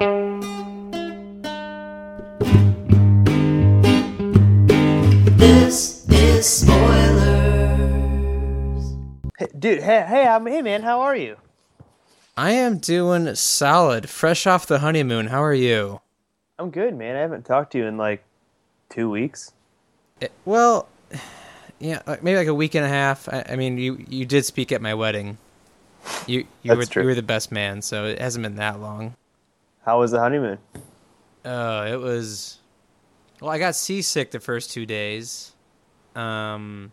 This is spoilers. Hey, dude, hey, hey, I'm, hey, man, how are you? I am doing solid, fresh off the honeymoon. How are you? I'm good, man. I haven't talked to you in like two weeks. Eh, well, yeah, like maybe like a week and a half. I, I mean, you you did speak at my wedding. You you That's were true. you were the best man, so it hasn't been that long. How was the honeymoon? Uh, it was. Well, I got seasick the first two days. Um,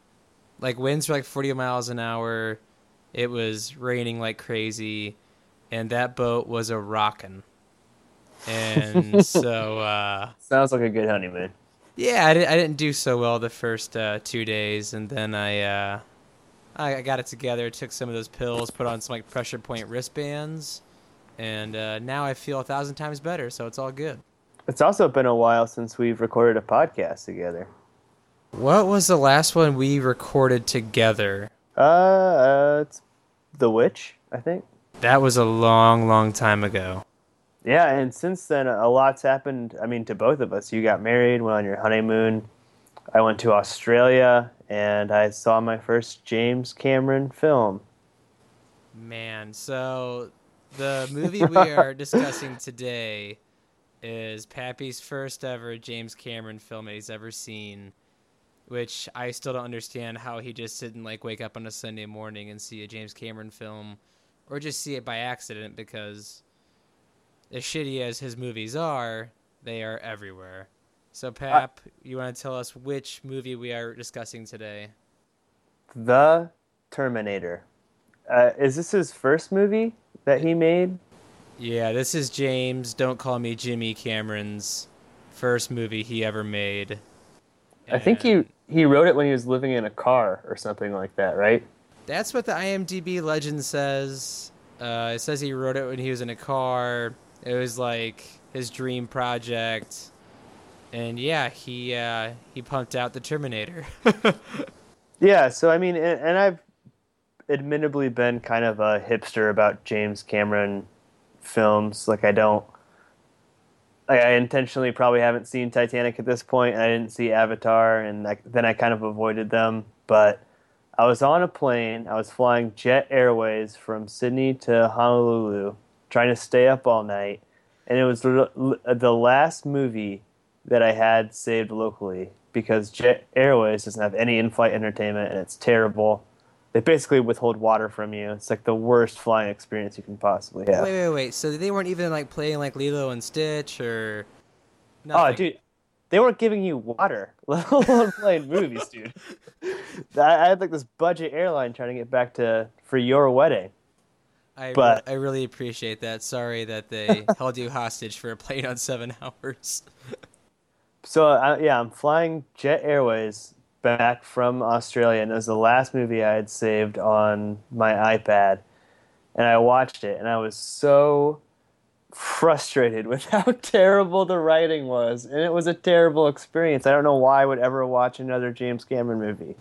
like winds were like forty miles an hour. It was raining like crazy, and that boat was a rockin'. And so, uh, Sounds like a good honeymoon. yeah, I, did, I didn't do so well the first uh, two days, and then I, uh, I I got it together. Took some of those pills, put on some like pressure point wristbands, and uh, now I feel a thousand times better. So it's all good. It's also been a while since we've recorded a podcast together. What was the last one we recorded together? Uh, uh it's The Witch, I think. That was a long, long time ago. Yeah, and since then, a lot's happened. I mean, to both of us. You got married, went on your honeymoon. I went to Australia, and I saw my first James Cameron film. Man, so the movie we are discussing today is Pappy's first ever James Cameron film he's ever seen, which I still don't understand how he just didn't like wake up on a Sunday morning and see a James Cameron film or just see it by accident because as shitty as his movies are, they are everywhere. So Pap, you want to tell us which movie we are discussing today? The Terminator. Uh, is this his first movie that he made? Yeah, this is James, don't call me Jimmy Cameron's first movie he ever made. I think he he wrote it when he was living in a car or something like that, right? That's what the IMDb legend says. Uh, it says he wrote it when he was in a car. It was like his dream project. And yeah, he uh, he pumped out the Terminator. Yeah, so I mean, and, and I've admittedly been kind of a hipster about James Cameron films. Like, I don't, like, I intentionally probably haven't seen Titanic at this point, and I didn't see Avatar, and I, then I kind of avoided them. But I was on a plane, I was flying Jet Airways from Sydney to Honolulu, trying to stay up all night, and it was the the last movie that I had saved locally because Jet Airways doesn't have any in-flight entertainment and it's terrible. They basically withhold water from you. It's like the worst flying experience you can possibly have. wait, wait, wait. So they weren't even like playing like Lilo and Stitch or oh, dude, they weren't giving you water, let alone playing movies, dude. I, I had like this budget airline trying to get back to for your wedding. I, but- I really appreciate that. Sorry that they held you hostage for a plane on seven hours. So uh, yeah, I'm flying Jet Airways back from Australia, and it was the last movie I had saved on my iPad, and I watched it, and I was so frustrated with how terrible the writing was, and it was a terrible experience. I don't know why I would ever watch another James Cameron movie.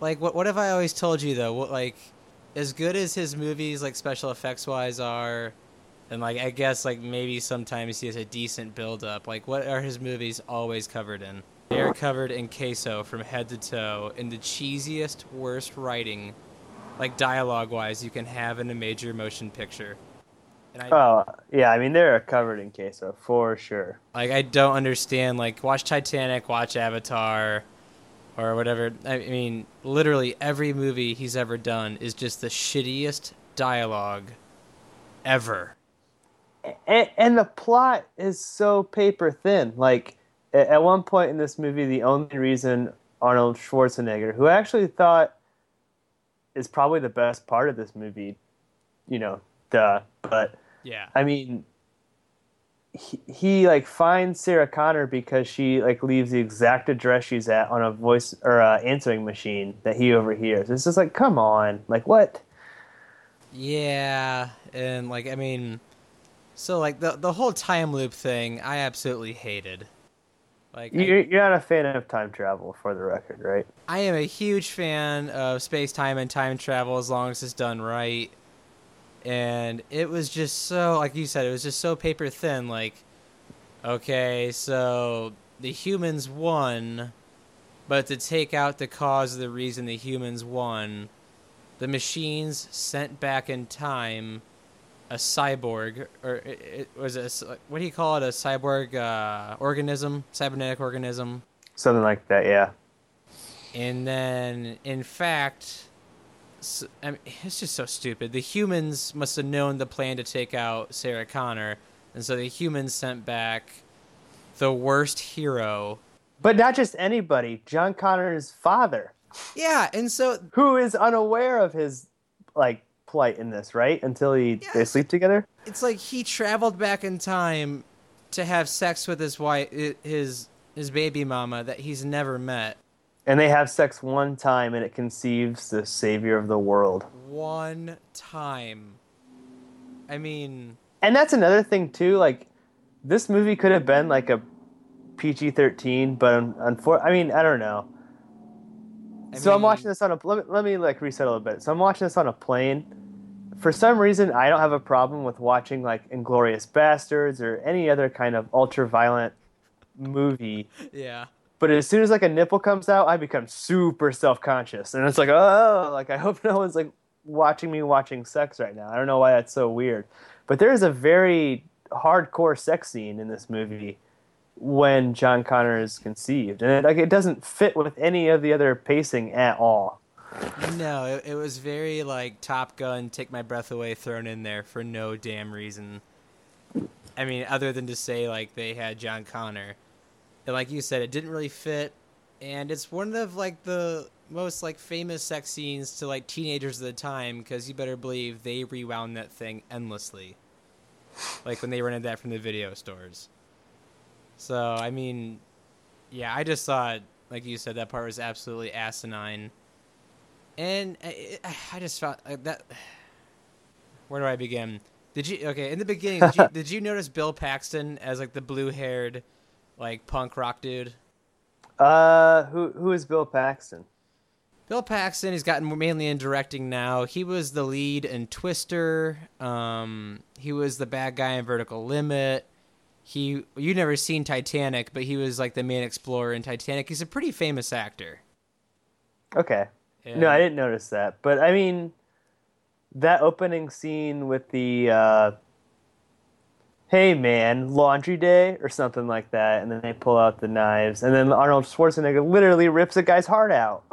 Like, what what have I always told you though? What like, as good as his movies, like special effects wise, are, and like I guess like maybe sometimes he has a decent build up. Like, what are his movies always covered in? They are covered in queso from head to toe in the cheesiest, worst writing, like dialogue wise, you can have in a major motion picture. And I, Oh yeah, I mean they're covered in queso for sure. Like I don't understand. Like watch Titanic, watch Avatar, or whatever. I mean, literally every movie he's ever done is just the shittiest dialogue ever. and, and the plot is so paper thin. Like at one point in this movie, the only reason Arnold Schwarzenegger, who I actually thought is probably the best part of this movie, you know, duh, but Yeah. I mean, he, he like finds Sarah Connor because she like leaves the exact address she's at on a voice or uh, answering machine that he overhears. It's just like, come on, like what? Yeah, and like I mean, so like the the whole time loop thing, I absolutely hated. Like You're, you're not a fan of time travel, for the record, right? I am a huge fan of space time and time travel as long as it's done right. and it was just so like you said, it was just so paper thin. Like, okay, so the humans won, but to take out the cause of the reason the humans won, the machines sent back in time a cyborg or it, it was a what do you call it? A cyborg uh, organism? Cybernetic organism? Something like that, yeah. and then in fact s I mean, it's just so stupid. The humans must have known the plan to take out sarah connor and so the humans sent back the worst hero. But not just anybody. John Connor's father, yeah and so who is unaware of his like plight in this, right? Until he they sleep together. it's like he traveled back in time to have sex with his wife his his baby mama that he's never met And they have sex one time and it conceives the savior of the world. one time. I mean, And that's another thing too, like this movie could have been like a PG thirteen, but unfor- I mean, I don't know. I so I'm watching this on a let me, let me like reset a little bit. So I'm watching this on a plane. For some reason, I don't have a problem with watching like Inglourious Basterds or any other kind of ultra violent movie. yeah, But as soon as like a nipple comes out, I become super self conscious, and it's like, oh, like I hope no one's like watching me watching sex right now. I don't know why that's so weird, but there is a very hardcore sex scene in this movie when John Connor is conceived, and it, like it doesn't fit with any of the other pacing at all. No, it, it was very like Top Gun, take my breath away, thrown in there for no damn reason. I mean, other than to say like they had John Connor, and like you said, it didn't really fit, and it's one of like the most like famous sex scenes to like teenagers of the time because you better believe they rewound that thing endlessly, like when they rented that from the video stores. So I mean, yeah, I just thought, like you said, that part was absolutely asinine, and I, I just felt uh, that. Where do I begin? Did you okay in the beginning? Did you, did you notice Bill Paxton as like the blue-haired, like punk rock dude? Uh, who who is Bill Paxton? Bill Paxton, he's gotten mainly in directing now. He was the lead in Twister. Um, he was the bad guy in Vertical Limit. He you never seen Titanic, but he was like the main explorer in Titanic. He's a pretty famous actor. Okay, And- no, I didn't notice that, but I mean, that opening scene with the uh, "Hey man, laundry day" or something like that, and then they pull out the knives, and then Arnold Schwarzenegger literally rips a guy's heart out.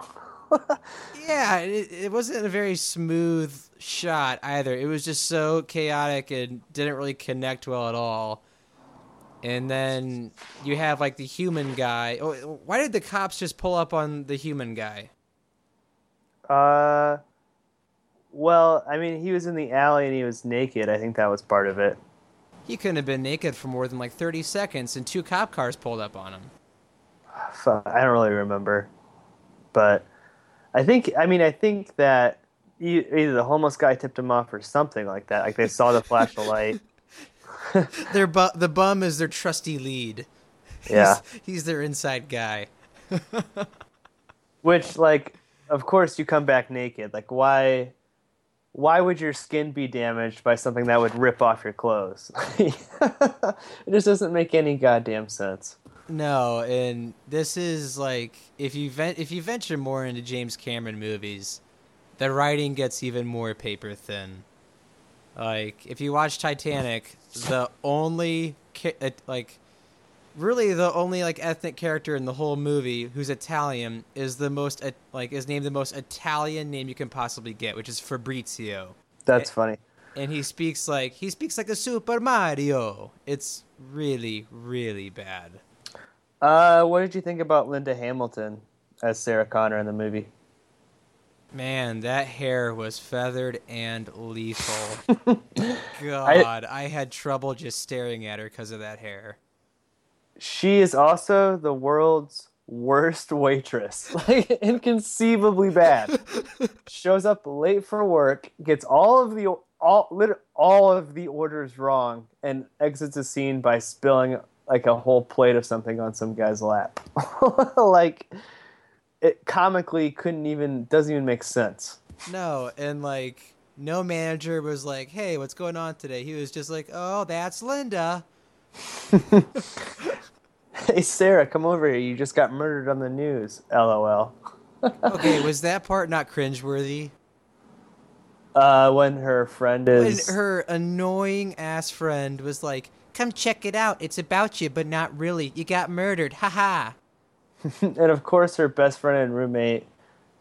Yeah, it, it wasn't a very smooth shot either. It was just so chaotic and didn't really connect well at all. And then you have like the human guy. Oh, why did the cops just pull up on the human guy? Uh, well, I mean, he was in the alley and he was naked. I think that was part of it. He couldn't have been naked for more than like 30 seconds, and two cop cars pulled up on him. I don't really remember, but I think I mean I think that either the homeless guy tipped him off or something like that. Like they saw the flash of light. Their bu- the bum is their trusty lead. Yeah. He's, he's their inside guy. Which like of course you come back naked. Like why why would your skin be damaged by something that would rip off your clothes? it just doesn't make any goddamn sense. No, and this is like if you ven- if you venture more into James Cameron movies, the writing gets even more paper thin. Like if you watch Titanic, the only like really the only like ethnic character in the whole movie who's Italian is the most like is named the most Italian name you can possibly get, which is Fabrizio. That's funny. And he speaks like he speaks like a Super Mario. It's really really bad. Uh, what did you think about Linda Hamilton as Sarah Connor in the movie? Man, that hair was feathered and lethal. God, I, had trouble just staring at her because of that hair. She is also the world's worst waitress. Like inconceivably bad. Shows up late for work, gets all of the all all of the orders wrong, and exits the scene by spilling like a whole plate of something on some guy's lap. like it comically couldn't even doesn't even make sense. No, and like no manager was like, "Hey, what's going on today?" He was just like, "Oh, that's Linda." Hey Sarah, come over here. You just got murdered on the news. LOL. Okay, was that part not cringeworthy? Uh, when her friend When is her annoying ass friend was like, "Come check it out. It's about you, but not really. You got murdered. Haha." and of course her best friend and roommate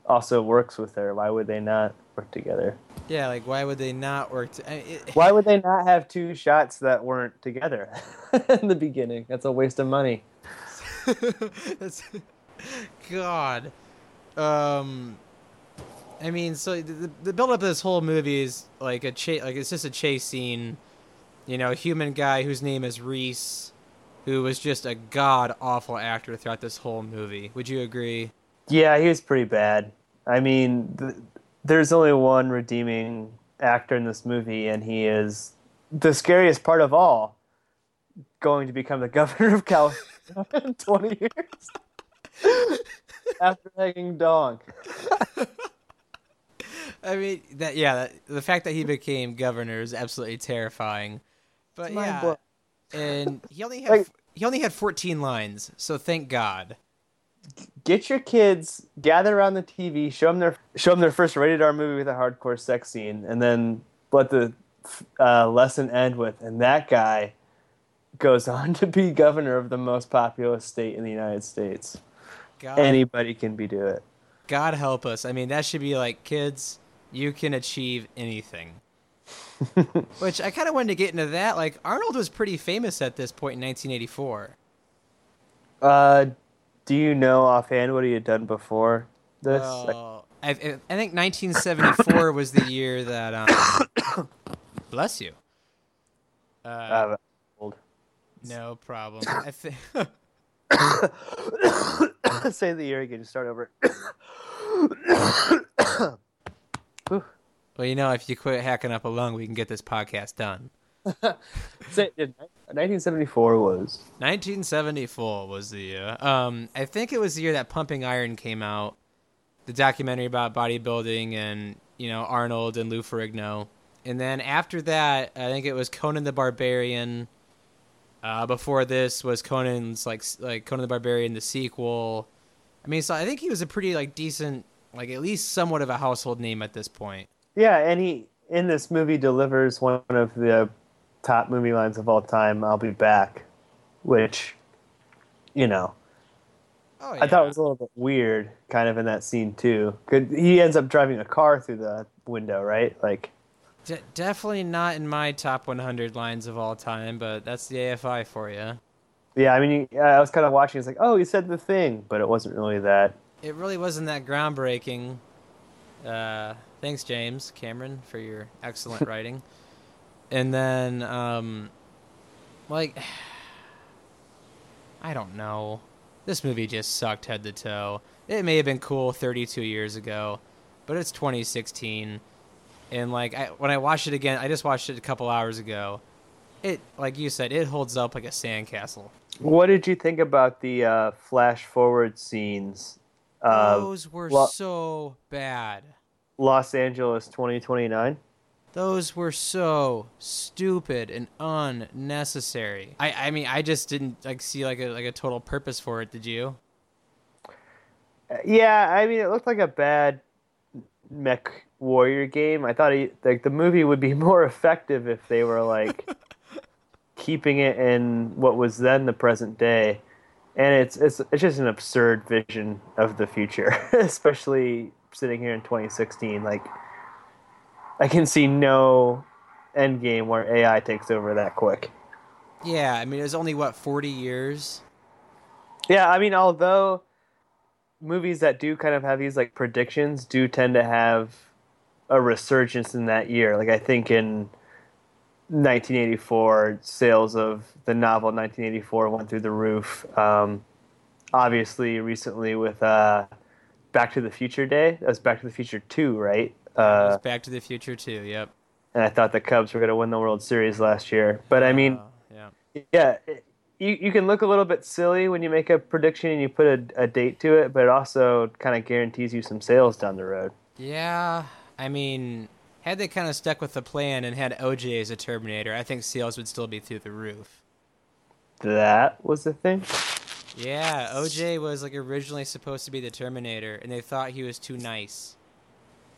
also works with her. Why would they not work together? Yeah, like why would they not work? To, I, it, Why would they not have two shots that weren't together in the beginning? That's a waste of money. That's, God. Um, I mean, so the, the build up of this whole movie is like a chase, like it's just a chase scene. You know, a human guy whose name is Reese, who was just a god awful actor throughout this whole movie. Would you agree? Yeah, he was pretty bad. I mean, th- there's only one redeeming actor in this movie, and he is the scariest part of all. Going to become the governor of California in 20 years after hanging dong. I mean, that yeah, that, the fact that he became governor is absolutely terrifying. But yeah, mind-blowing. and he only had Like- he only had 14 lines, so thank God. Get your kids, gather around the TV, show them their show them their first rated R movie with a hardcore sex scene, and then let the uh, lesson end with, and that guy goes on to be governor of the most populous state in the United States. God, Anybody can be do it. God help us. I mean, that should be like, kids, you can achieve anything. Which I kind of wanted to get into that. Like, Arnold was pretty famous at this point in 1984. Uh, do you know offhand what he had done before this? Well, I, I think 1974 was the year that. Um, bless you. Uh, Uh, old. no problem. I think. Say the year again. Just start over. Well, you know, if you quit hacking up a lung, we can get this podcast done. Say, 1974 was. 1974 was the year. Um, I think it was the year that Pumping Iron came out, the documentary about bodybuilding and you know Arnold and Lou Ferrigno. And then after that, I think it was Conan the Barbarian. Uh, before this was Conan's like like Conan the Barbarian the sequel. I mean, so I think he was a pretty like decent, like at least somewhat of a household name at this point. Yeah, and he in this movie delivers one of the top movie lines of all time. I'll be back, which, you know, Oh I thought it was a little bit weird, kind of in that scene too. Cause he ends up driving a car through the window, right? Like, De- definitely not in my top 100 lines of all time, but that's the AFI for you. yeah. I mean, I was kind of watching. It's like, oh, he said the thing, but it wasn't really that. It really wasn't that groundbreaking. Uh, thanks, James Cameron, for your excellent writing. And then, um, like, I don't know. This movie just sucked head to toe. It may have been cool 32 years ago, but it's 2016. And, like, I, when I watched it again, I just watched it a couple hours ago. It, like you said, it holds up like a sandcastle. What did you think about the uh, flash forward scenes? Those were Lo- so bad. Los Angeles 2029. Those were so stupid and unnecessary. I, I mean, I just didn't like see like a like a total purpose for it. Did you? Uh, yeah, I mean, it looked like a bad mech warrior game. I thought he, like the movie would be more effective if they were like keeping it in what was then the present day. And it's it's it's just an absurd vision of the future, especially sitting here in 2016. Like, I can see no end game where AI takes over that quick. Yeah, I mean, it was only what forty years. Yeah, I mean, although movies that do kind of have these like predictions do tend to have a resurgence in that year. Like I think in 1984, sales of the novel 1984 went through the roof. Um, obviously, recently with uh, Back to the Future Day, that was Back to the Future 2, right? Uh, Back to the Future too. Yep. and I thought the Cubs were going to win the World Series last year. But I mean, Uh, yeah. yeah, it- you you can look a little bit silly when you make a prediction and you put a, a date to it, but it also kind of guarantees you some sales down the road. Yeah, I mean, had they kind of stuck with the plan and had OJ as a Terminator, I think sales would still be through the roof. That was the thing. Yeah, OJ was like originally supposed to be the Terminator, and they thought he was too nice.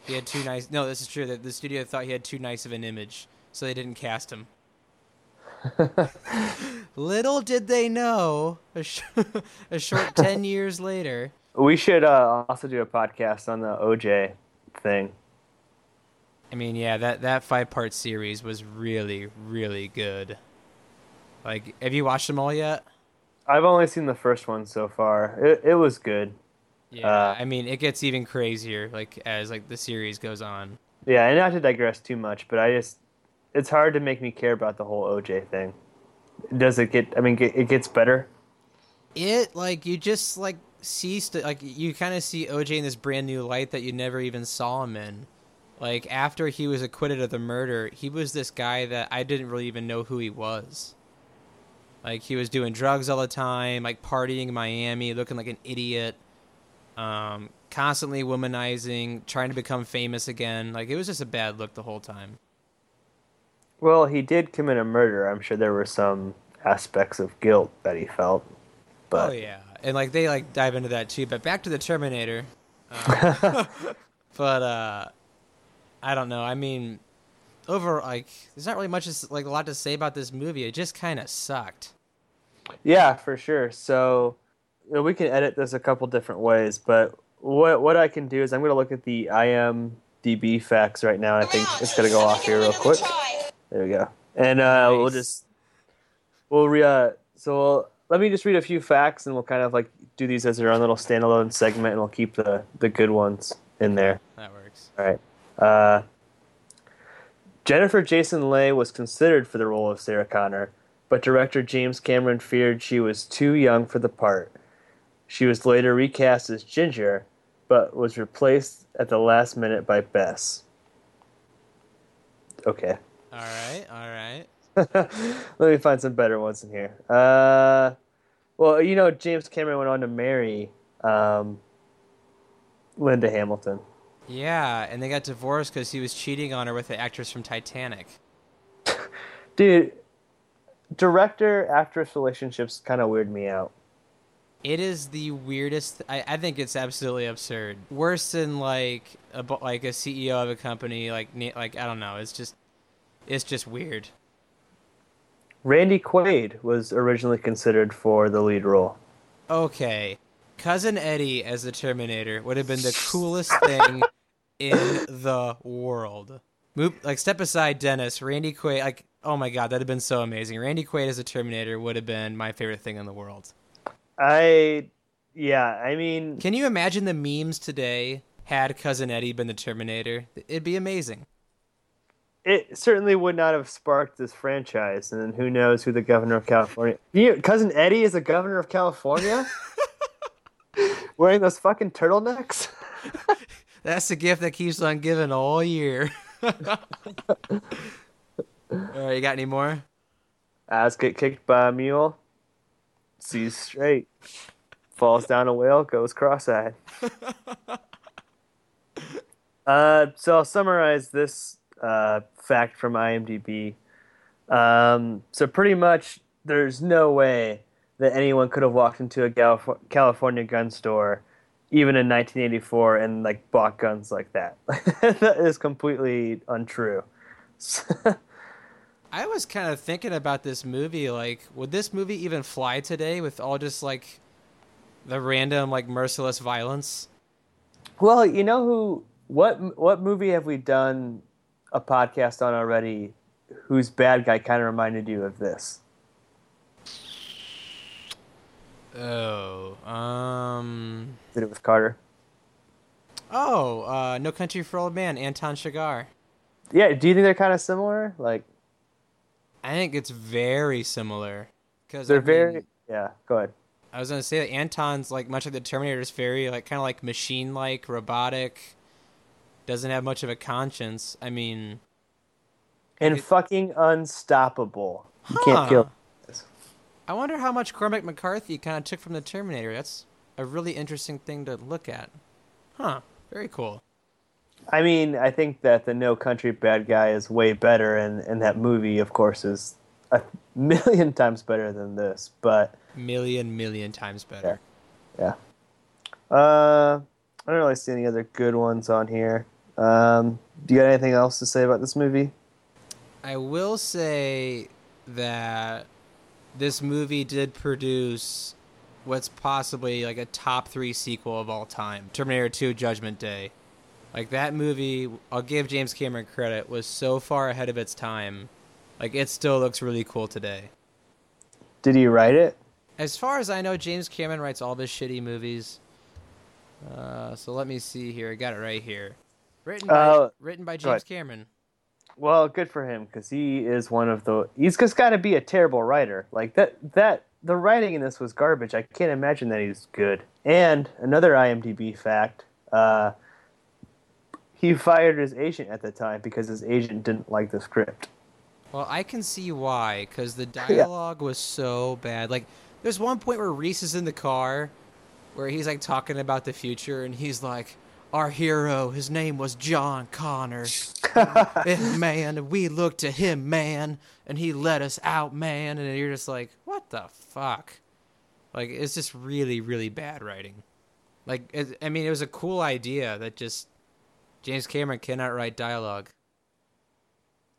He had too nice. No, this is true. That the studio thought he had too nice of an image, so they didn't cast him. Little did they know, a, sh- a short ten years later. We should uh, also do a podcast on the OJ thing. I mean, yeah, that that five part series was really, really good. Like, have you watched them all yet? I've only seen the first one so far. It it was good. Yeah, Uh, I mean, it gets even crazier like as like the series goes on. Yeah, and not to digress too much, but I just it's hard to make me care about the whole OJ thing. Does it get? I mean, get, it gets better. It like you just like see st- like you kind of see OJ in this brand new light that you never even saw him in. Like after he was acquitted of the murder, he was this guy that I didn't really even know who he was. Like he was doing drugs all the time, like partying in Miami, looking like an idiot, um, constantly womanizing, trying to become famous again. Like it was just a bad look the whole time. Well, he did commit a murder. I'm sure there were some aspects of guilt that he felt. But oh yeah, and like they like dive into that too. But back to the Terminator. Um, but uh, I don't know. I mean, over like there's not really much like a lot to say about this movie. It just kind of sucked. yeah, for sure. So we can edit this a couple different ways, but what what I can do is I'm going to look at the IMDb facts right now. I think it's going to go off here real quick. There we go. And uh, we'll just we'll re uh, so we'll, let me just read a few facts and we'll kind of like do these as their own little standalone segment and we'll keep the the good ones in there. That works. All right. Uh, Jennifer Jason Leigh was considered for the role of Sarah Connor, but director James Cameron feared she was too young for the part. She was later recast as Ginger, but was replaced at the last minute by Bess. Okay. All right, all right. Let me find some better ones in here. Uh, well, you know, James Cameron went on to marry um, Linda Hamilton. Yeah, and they got divorced because he was cheating on her with the actress from Titanic. Dude, director actress relationships kind of weird me out. It is the weirdest. I, I think it's absolutely absurd. Worse than like a like a CEO of a company. Like like I don't know. It's just it's just weird. Randy Quaid was originally considered for the lead role. Okay, cousin Eddie as the Terminator would have been the coolest thing in the world. Move like step aside, Dennis. Randy Quaid. Like oh my god, that'd have been so amazing. Randy Quaid as a Terminator would have been my favorite thing in the world. I, yeah, I mean, Can you imagine the memes today had cousin Eddie been the Terminator? It'd be amazing. it certainly would not have sparked this franchise. And then who knows who the governor of California? You, cousin Eddie is the governor of California, wearing those fucking turtlenecks. That's the gift that keeps on giving all year. all right, you got any more? Ass get kicked by a mule, sees straight, falls down a whale, goes cross-eyed. uh, so I'll summarize this uh, fact from IMDb. Um, so pretty much, there's no way that anyone could have walked into a Calif- California gun store, even in 1984, and like bought guns like that. that is completely untrue. I was kind of thinking about this movie. Like, would this movie even fly today with all just like the random, like merciless violence? Well, you know who? What what movie have we done a podcast on already? Whose bad guy kind of reminded you of this? Oh, um, Did it with Carter? oh, uh, No Country for Old Man, Anton Chigurh. Yeah. Do you think they're kind of similar? Like I think it's very similar. Cause they're I mean, very. Yeah. Go ahead. I was gonna say that Anton's like much like the Terminator is very like kind of like machine-like, robotic. Doesn't have much of a conscience. I mean, And It- fucking unstoppable. You Huh. can't kill. I wonder how much Cormac McCarthy kind of took from the Terminator. That's a really interesting thing to look at. Huh. Very cool. I mean, I think that the No Country Bad Guy is way better, and, and that movie, of course, is a million times better than this. But Million, million times better. yeah, uh, I don't really see any other good ones on here. Um, do you got anything else to say about this movie? I will say that this movie did produce what's possibly like a top three sequel of all time Terminator 2 Judgment Day. Like that movie, I'll give James Cameron credit, was so far ahead of its time. Like it still looks really cool today. Did he write it? As far as I know, James Cameron writes all the shitty movies. Uh, so let me see here. I got it right here. Written by, Uh, written by. James Cameron. Well, good for him because he is one of the. He's just got to be a terrible writer. Like that. That the writing in this was garbage. I can't imagine that he's good. And another IMDb fact: uh, he fired his agent at the time because his agent didn't like the script. Well, I can see why, because the dialogue was so bad. Like, there's one point where Reese is in the car, where he's like talking about the future, and he's like, "Our hero, his name was John Connor. man, we looked to him, man, and he let us out, man." And you're just like, "What the fuck?" Like, it's just really, really bad writing. Like, it, I mean, it was a cool idea that just James Cameron cannot write dialogue.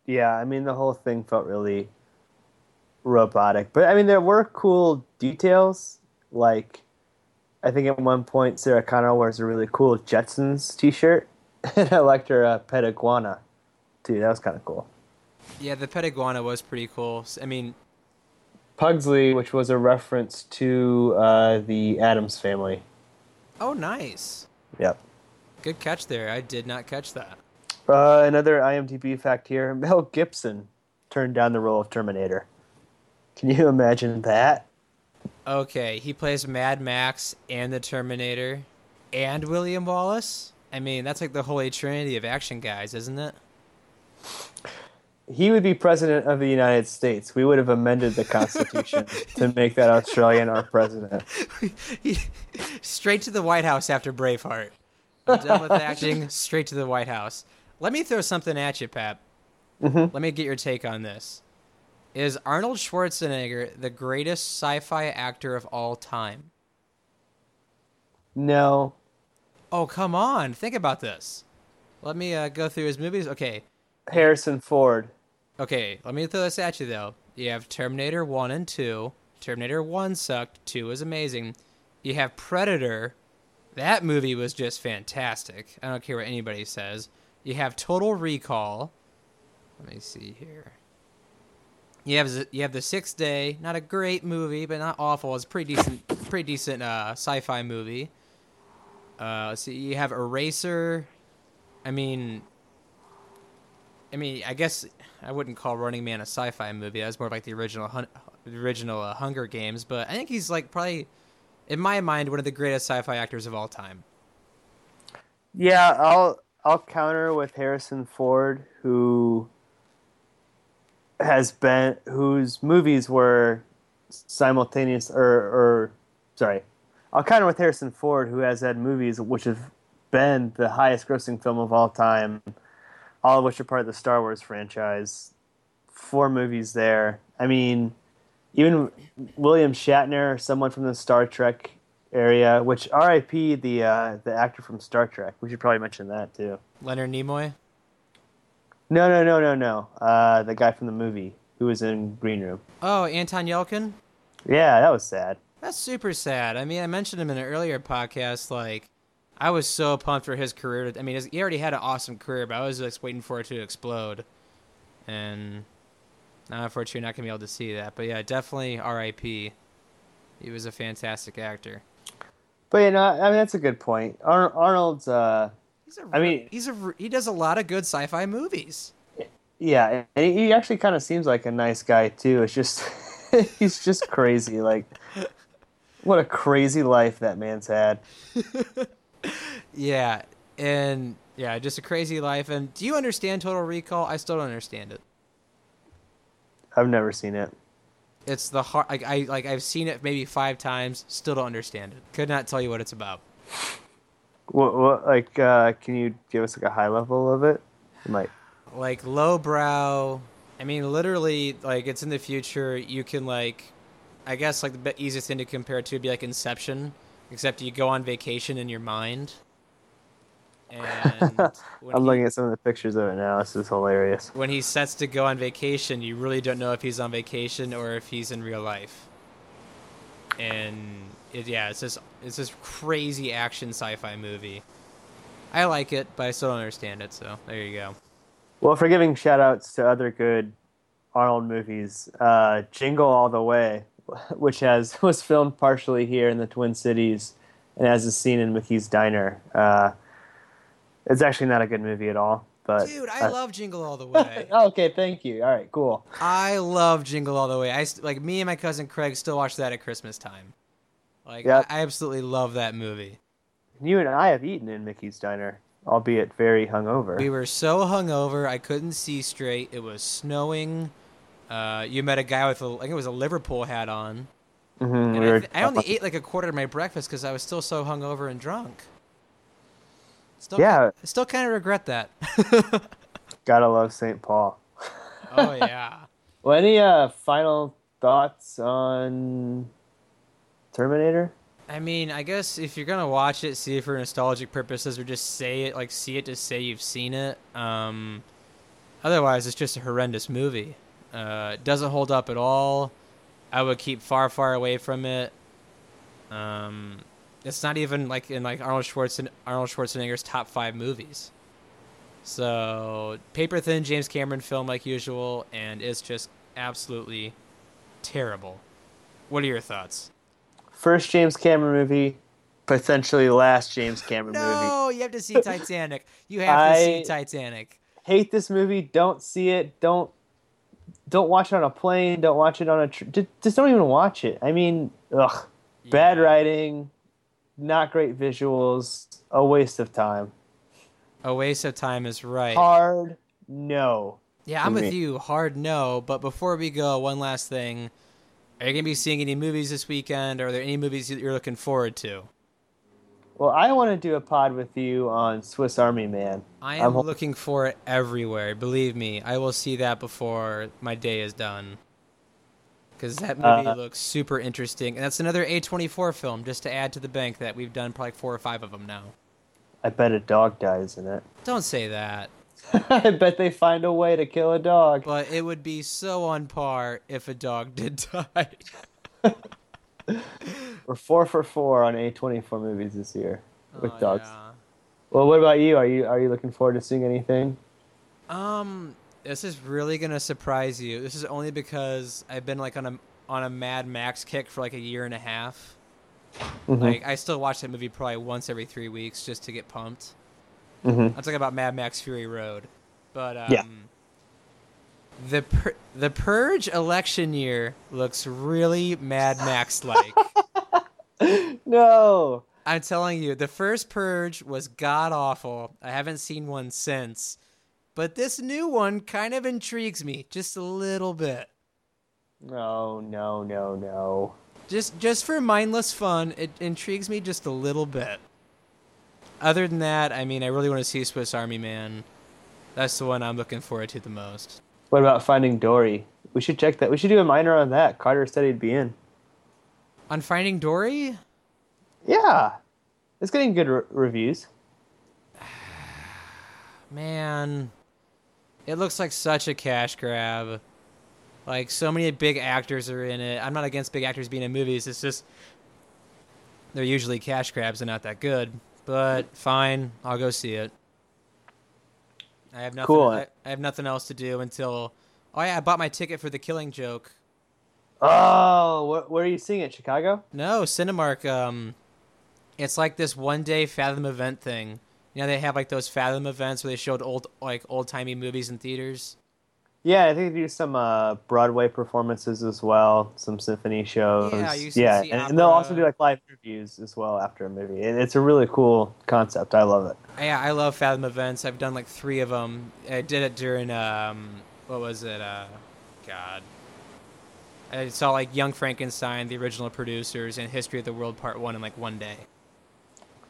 Yeah, I mean the whole thing felt really robotic. But I mean there were cool details. Like I think at one point Sarah Connor wears a really cool Jetsons t-shirt, and I liked her uh, pet iguana too. That was kind of cool. Yeah, the pet iguana was pretty cool. I mean, Pugsley, which was a reference to uh, the Addams family. oh, nice. Yep. Good catch there. I did not catch that. Uh, another IMDb fact here: Mel Gibson turned down the role of Terminator. Can you imagine that? Okay, he plays Mad Max and the Terminator and William Wallace. I mean, that's like the holy trinity of action guys, isn't it? He would be president of the United States. We would have amended the Constitution to make that Australian our president. Straight to the White House after Braveheart. I'm done with acting. Straight to the White House. Let me throw something at you, Pap. Let me get your take on this. Is Arnold Schwarzenegger the greatest sci-fi actor of all time? No, Oh, come on. Think about this. Let me uh, go through his movies. Okay. Harrison Ford. Okay, let me throw this at you though. You have Terminator 1 and 2. Terminator 1 sucked, 2 was amazing. You have Predator. That movie was just fantastic. I don't care what anybody says. You have Total Recall. Let me see here. You have you have The Sixth Day, not a great movie, but not awful. It's a pretty decent pretty decent uh, sci-fi movie. Uh, let's see, you have Eraser. I mean, I mean, I guess I wouldn't call Running Man a sci-fi movie. That's more like the original, hun- original uh, Hunger Games. But I think he's like probably, in my mind, one of the greatest sci-fi actors of all time. Yeah, I'll I'll counter with Harrison Ford, who has been whose movies were simultaneous or or sorry, I'll counter with Harrison Ford, who has had movies which have been the highest grossing film of all time, all of which are part of the Star Wars franchise. Four movies there. I mean, even William Shatner, someone from the Star Trek area, which R.I.P. the uh, the actor from Star Trek. We should probably mention that too. Leonard Nimoy. No, no, no, no, no. Uh, the guy from the movie who was in Green Room. Oh, Anton Yelchin. Yeah, that was sad. That's super sad. I mean, I mentioned him in an earlier podcast. Like, I was so pumped for his career. I mean, he already had an awesome career, but I was just waiting for it to explode. And unfortunately, you're not gonna be able to see that. But yeah, definitely R.I.P. He was a fantastic actor. But you know, I mean, that's a good point. Ar- Arnold's, uh, He's a, I mean- he's a he does a lot of good sci-fi movies. yeah, and he actually kind of seems like a nice guy too. It's just, he's just crazy. Like, what a crazy life that man's had. Yeah, and yeah, just a crazy life. And do you understand Total Recall? I still don't understand it. I've never seen it. It's the hard. Like I like I've seen it maybe five times. Still don't understand it. Could not tell you what it's about. What, what like? Uh, can you give us like a high level of it? Might. like lowbrow. I mean, literally, like it's in the future. You can like, I guess like the easiest thing to compare it to would be like Inception, except you go on vacation in your mind. And I'm he, looking at some of the pictures of it now. This is hilarious. when he sets to go on vacation, you really don't know if he's on vacation or if he's in real life. And it, yeah, it's this it's this crazy action sci-fi movie. I like it, but I still don't understand it. So there you go. Well, for giving shout outs to other good Arnold movies, uh, Jingle All the Way, which has was filmed partially here in the Twin Cities and has a scene in Mickey's Diner. Uh, it's actually not a good movie at all. But Dude, I uh, love Jingle All the Way. okay, thank you. All right, cool. I love Jingle All the Way. I like me and my cousin Craig still watch that at Christmas time. Like Yep. I, I absolutely love that movie. You and I have eaten in Mickey's Diner, albeit very hungover. We were so hungover, I couldn't see straight. It was snowing. Uh, you met a guy with a, I think it was a Liverpool hat on. Mm-hmm, I, th- I only ate like a quarter of my breakfast because I was still so hungover and drunk. Still, Yeah. I still kind of regret that. Gotta love St. Paul. oh yeah. Well, any uh, final thoughts on Terminator? I mean, I guess if you're gonna watch it, see it for nostalgic purposes, or just say it, like see it to say you've seen it. Um, otherwise, it's just a horrendous movie. Uh, it doesn't hold up at all. I would keep far, far away from it. Um, it's not even like in like Arnold Schwarzen Arnold Schwarzenegger's top five movies. So paper thin James Cameron film like usual, and it's just absolutely terrible. What are your thoughts? First James Cameron movie, potentially last James Cameron movie. No, you have to see Titanic. You have to see Titanic. Hate this movie. Don't see it. Don't don't watch it on a plane. Don't watch it on a. Tr- just, just don't even watch it. I mean, ugh, bad writing, not great visuals, a waste of time. A waste of time is right. Hard no. Yeah, I'm with me. you. Hard no. But before we go, one last thing. Are you going to be seeing any movies this weekend? Or are there any movies that you're looking forward to? Well, I want to do a pod with you on Swiss Army Man. I I'm looking for it everywhere. Believe me, I will see that before my day is done. Because that movie Uh, looks super interesting. And that's another A24 film, just to add to the bank that we've done probably four or five of them now. I bet a dog dies in it. Don't say that. I bet they find a way to kill a dog. But it would be so on par if a dog did die. We're four for four on A24 movies this year with Oh, dogs. yeah. Well, what about you? Are you are you looking forward to seeing anything? Um, this is really gonna surprise you. This is only because I've been like on a on a Mad Max kick for like a year and a half. Mhm. Like I still watch that movie probably once every three weeks just to get pumped. Mhm. I'm talking about Mad Max Fury Road, but um, Yeah. the pur- the Purge election year looks really Mad Max like. no. I'm telling you, the first Purge was god awful. I haven't seen one since. But this new one kind of intrigues me just a little bit. No, no, no, no. Just just for mindless fun, it intrigues me just a little bit. Other than that, I mean, I really want to see Swiss Army Man. That's the one I'm looking forward to the most. What about Finding Dory? We should check that. We should do a minor on that. Carter said he'd be in. On Finding Dory, Yeah. It's getting good re- reviews. man, it looks like such a cash grab. Like so many big actors are in it. I'm not against big actors being in movies. It's just they're usually cash grabs and not that good. But fine, I'll go see it. I have nothing. Cool. I, I have nothing else to do until. Oh yeah, I bought my ticket for the Killing Joke. Oh, where, where are you seeing it? Chicago? No, Cinemark. Um, it's like this one day Fathom event thing. You know, they have like those Fathom events where they showed old like old timey movies in theaters. Yeah, I think they do some uh, Broadway performances as well, some symphony shows. Yeah, you yeah, see and, and they'll also do like live interviews as well after a movie. And it's a really cool concept. I love it. Yeah, I love Fathom events. I've done like three of them. I did it during um, what was it? Uh, God. I saw like Young Frankenstein, the original producers, and History of the World Part One in like one day.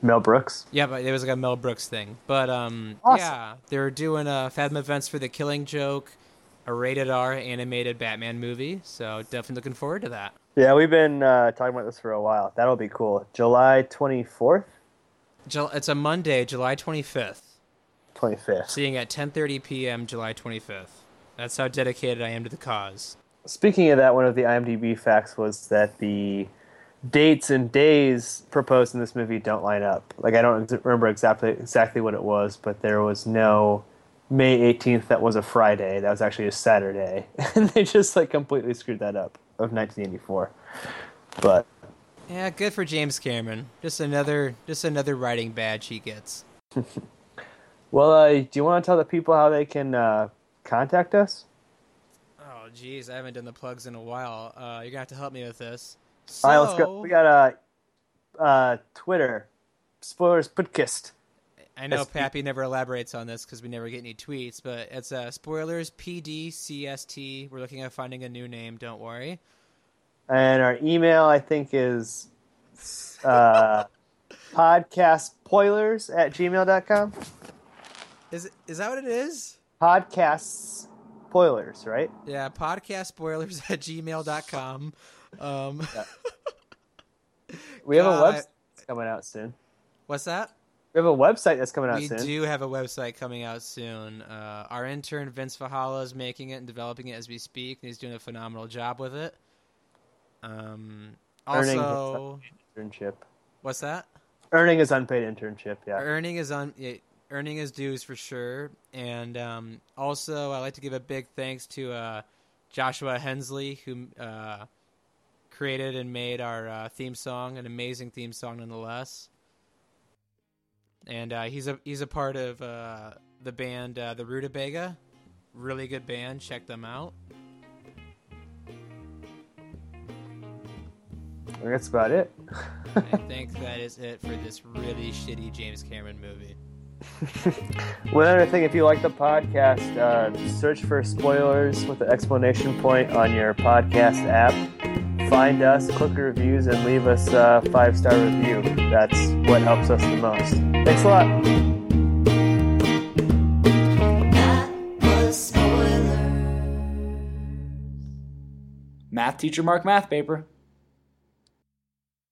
Mel Brooks. Yeah, but it was like a Mel Brooks thing. But um, Awesome. yeah, they were doing uh, Fathom events for the Killing Joke, a rated R animated Batman movie. So definitely looking forward to that. Yeah, we've been uh, talking about this for a while. That'll be cool. July 24th, Jul- It's a Monday, July 25th. 25th. Seeing at 10:30 p.m. July 25th. That's how dedicated I am to the cause. Speaking of that, one of the IMDb facts was that the dates and days proposed in this movie don't line up. Like I don't ex- remember exactly exactly what it was, but there was no May 18th that was a Friday. That was actually a Saturday, and they just like completely screwed that up of 1984. But Yeah, good for James Cameron. Just another, just another writing badge he gets. well, uh, do you want to tell the people how they can uh, contact us? Oh, geez, I haven't done the plugs in a while. Uh, you're gonna have to help me with this. All right, let's go. We got a uh, uh, Twitter spoilers podcast. I know we- Pappy never elaborates on this because we never get any tweets, but it's uh, spoilers PDCST. We're looking at finding a new name. Don't worry. And our email, I think, is uh, podcastpoilers at gmail.com. Is is that what it is? Podcasts spoilers, right? Yeah, podcast spoilers at gmail.com. Um, We have God, a website that's coming out soon. what's that? We have a website that's coming out soon. We soon. do have a website coming out soon. Uh, our intern Vince Fahala is making it and developing it as we speak, and he's doing a phenomenal job with it. Um, also, Internship. what's that? Earning is unpaid internship, yeah. Earning is on yeah, earning his dues for sure, and um, also I'd like to give a big thanks to uh, Joshua Hensley who uh, created and made our uh, theme song, an amazing theme song nonetheless. And uh, he's a he's a part of uh, the band uh, the Rutabaga, really good band. Check them out. That's about it. I think that is it for this really shitty James Cameron movie. One other thing, if you like the podcast, uh, search for spoilers with an explanation point on your podcast app. Find us, click reviews, and leave us a five star review. That's what helps us the most. Thanks a lot. Math teacher Mark math paper.